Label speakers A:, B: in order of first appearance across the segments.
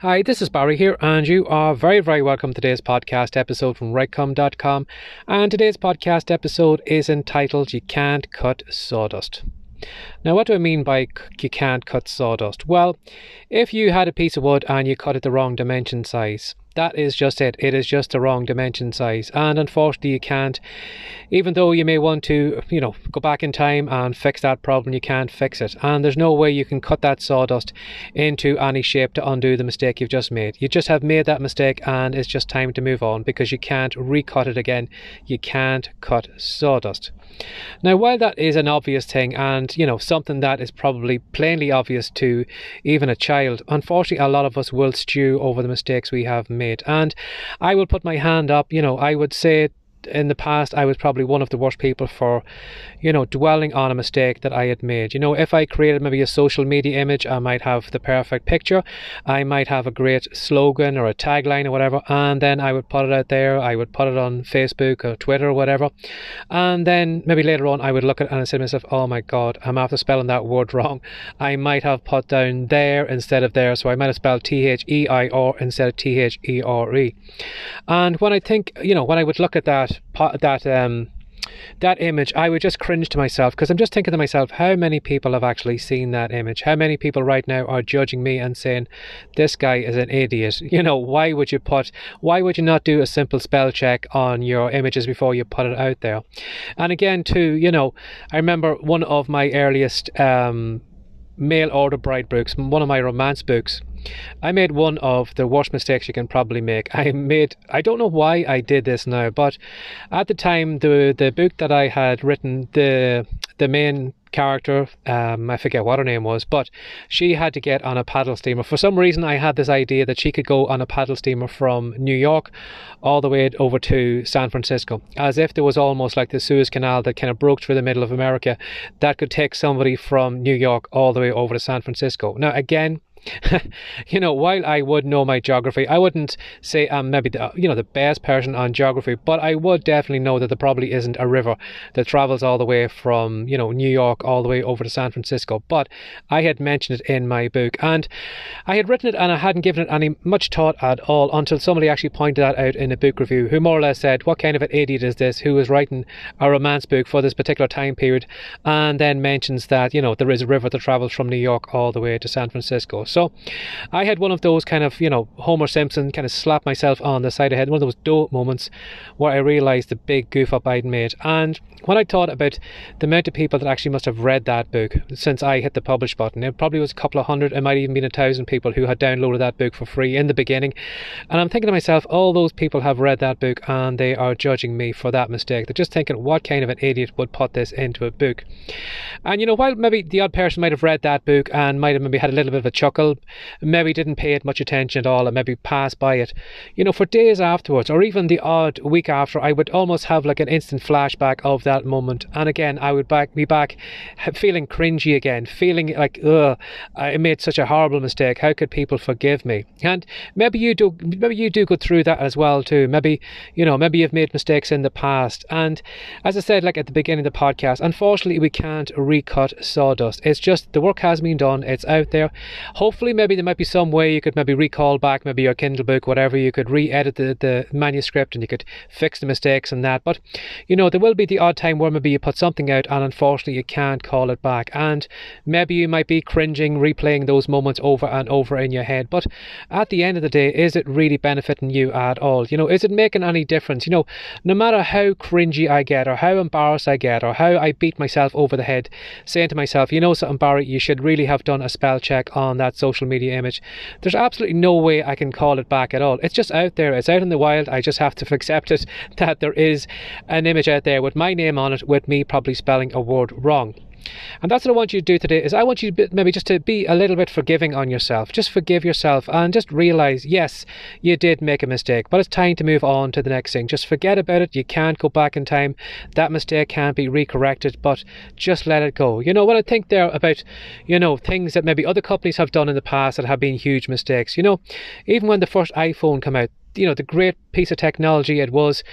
A: Hi, this is Barry here, and you are very, very welcome to today's podcast episode from rightcome.com. And today's podcast episode is entitled You Can't Cut Sawdust. Now, what do I mean by you can't cut sawdust? Well, if you had a piece of wood and you cut it the wrong dimension size, that is just it. It is just the wrong dimension size. And unfortunately, you can't, even though you may want to, you know, go back in time and fix that problem, you can't fix it. And there's no way you can cut that sawdust into any shape to undo the mistake you've just made. You just have made that mistake and it's just time to move on because you can't recut it again. You can't cut sawdust. Now, while that is an obvious thing and, you know, something that is probably plainly obvious to even a child, unfortunately, a lot of us will stew over the mistakes we have made. And I will put my hand up, you know, I would say in the past I was probably one of the worst people for, you know, dwelling on a mistake that I had made. You know, if I created maybe a social media image, I might have the perfect picture, I might have a great slogan or a tagline or whatever, and then I would put it out there, I would put it on Facebook or Twitter or whatever, and then maybe later on I would look at it and I say to myself, oh my god, I'm after spelling that word wrong. I might have put down their instead of there, so I might have spelled T H E I R instead of T H E R E. And when I think, you know, when I would look at that that um, that image, I would just cringe to myself because I'm just thinking to myself, how many people have actually seen that image? How many people right now are judging me and saying, this guy is an idiot? You know, why would you put, why would you not do a simple spell check on your images before you put it out there? And again, too, you know, I remember one of my earliest um, mail order bride books, one of my romance books. I made one of the worst mistakes you can probably make. I made I don't know why I did this now, but at the time the the book that I had written, the the main character, um, I forget what her name was, but she had to get on a paddle steamer. For some reason, I had this idea that she could go on a paddle steamer from New York all the way over to San Francisco, as if there was almost like the Suez Canal that kind of broke through the middle of America that could take somebody from New York all the way over to San Francisco. Now, again, you know, while I would know my geography, I wouldn't say I'm maybe the you know the best person on geography, but I would definitely know that there probably isn't a river that travels all the way from you know New York all the way over to San Francisco. But I had mentioned it in my book, and I had written it, and I hadn't given it any much thought at all until somebody actually pointed that out in a book review, who more or less said, "What kind of an idiot is this? Who is writing a romance book for this particular time period?" And then mentions that you know there is a river that travels from New York all the way to San Francisco. So I had one of those kind of, you know, Homer Simpson kind of slap myself on the side of the head, one of those dope moments where I realized the big goof up I'd made. And when I thought about the amount of people that actually must have read that book since I hit the publish button, it probably was a couple of hundred, it might even been a thousand people who had downloaded that book for free in the beginning. And I'm thinking to myself, all those people have read that book and they are judging me for that mistake. They're just thinking, what kind of an idiot would put this into a book? And you know, while maybe the odd person might have read that book and might have maybe had a little bit of a chuckle, maybe didn't pay it much attention at all and maybe passed by it, you know, for days afterwards or even the odd week after, I would almost have like an instant flashback of that moment. And again, I would back be back feeling cringy again, feeling like, ugh, I made such a horrible mistake. How could people forgive me? And maybe you do, maybe you do go through that as well too. Maybe, you know, maybe you've made mistakes in the past. And as I said, like at the beginning of the podcast, unfortunately, we can't recut sawdust. It's just the work has been done. It's out there. Hopefully, maybe there might be some way you could maybe recall back maybe your Kindle book, whatever. You could re-edit the, the manuscript and you could fix the mistakes and that. But, you know, there will be the odd time where maybe you put something out and unfortunately you can't call it back. And maybe you might be cringing, replaying those moments over and over in your head. But at the end of the day, is it really benefiting you at all? You know, is it making any difference? You know, no matter how cringy I get or how embarrassed I get or how I beat myself over the head, saying to myself, you know something, Barry, you should really have done a spell check on that social media image. There's absolutely no way I can call it back at all. It's just out there. It's out in the wild. I just have to accept it that there is an image out there with my name on it with me probably spelling a word wrong. And that's what I want you to do today is I want you to maybe just to be a little bit forgiving on yourself. Just forgive yourself and just realize, yes, you did make a mistake, but it's time to move on to the next thing. Just forget about it. You can't go back in time. That mistake can't be recorrected, but just let it go. You know, what I think there about, you know, things that maybe other companies have done in the past that have been huge mistakes. You know, even when the first iPhone came out, you know, the great piece of technology it was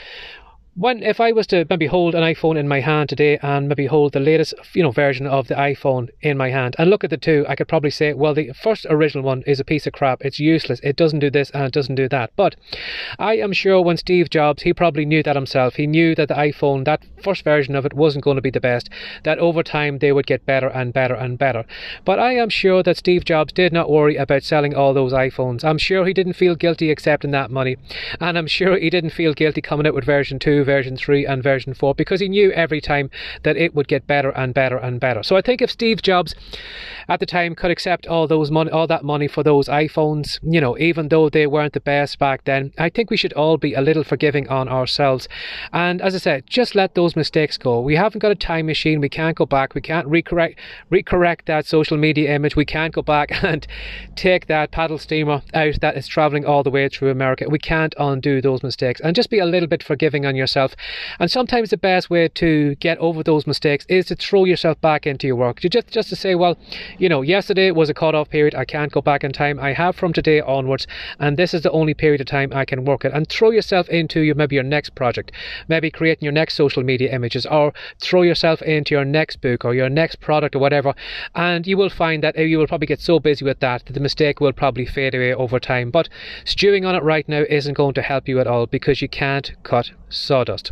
A: when if I was to maybe hold an iPhone in my hand today and maybe hold the latest you know version of the iPhone in my hand and look at the two, I could probably say, well, the first original one is a piece of crap. It's useless. It doesn't do this and it doesn't do that. But I am sure when Steve Jobs, he probably knew that himself. He knew that the iPhone, that first version of it, wasn't going to be the best. That over time they would get better and better and better. But I am sure that Steve Jobs did not worry about selling all those iPhones. I'm sure he didn't feel guilty accepting that money, and I'm sure he didn't feel guilty coming out with version two version 3 and version 4 because he knew every time that it would get better and better and better. So I think if Steve Jobs at the time could accept all those money all that money for those iPhones, you know, even though they weren't the best back then, I think we should all be a little forgiving on ourselves. And as I said, just let those mistakes go. We haven't got a time machine. We can't go back. We can't recorrect recorrect that social media image. We can't go back and take that paddle steamer out that is traveling all the way through America. We can't undo those mistakes. And just be a little bit forgiving on yourself and sometimes the best way to get over those mistakes is to throw yourself back into your work. Just just to say, well, you know, yesterday was a cut-off period. I can't go back in time. I have from today onwards, and this is the only period of time I can work it. And throw yourself into your maybe your next project, maybe creating your next social media images, or throw yourself into your next book or your next product or whatever. And you will find that eh, you will probably get so busy with that that the mistake will probably fade away over time. But stewing on it right now isn't going to help you at all because you can't cut sawdust.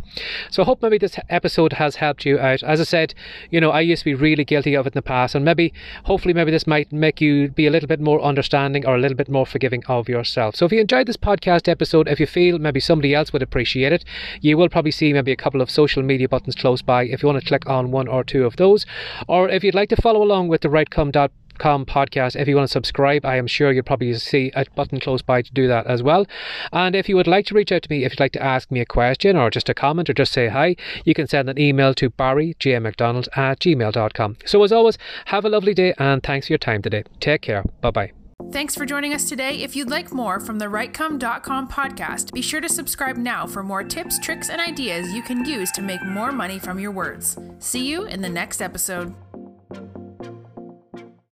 A: So I hope maybe this episode has helped you out. As I said, you know, I used to be really guilty of it in the past, and maybe, hopefully, maybe this might make you be a little bit more understanding or a little bit more forgiving of yourself. So if you enjoyed this podcast episode, if you feel maybe somebody else would appreciate it, you will probably see maybe a couple of social media buttons close by if you want to click on one or two of those. Or if you'd like to follow along with the rightcome.com com podcast. If you want to subscribe, I am sure you'll probably see a button close by to do that as well. And if you would like to reach out to me, if you'd like to ask me a question or just a comment or just say hi, you can send an email to Barry J McDonald at gmail.com. So as always, have a lovely day and thanks for your time today. Take care. Bye bye.
B: Thanks for joining us today. If you'd like more from the rightcome.com podcast, be sure to subscribe now for more tips, tricks, and ideas you can use to make more money from your words. See you in the next episode.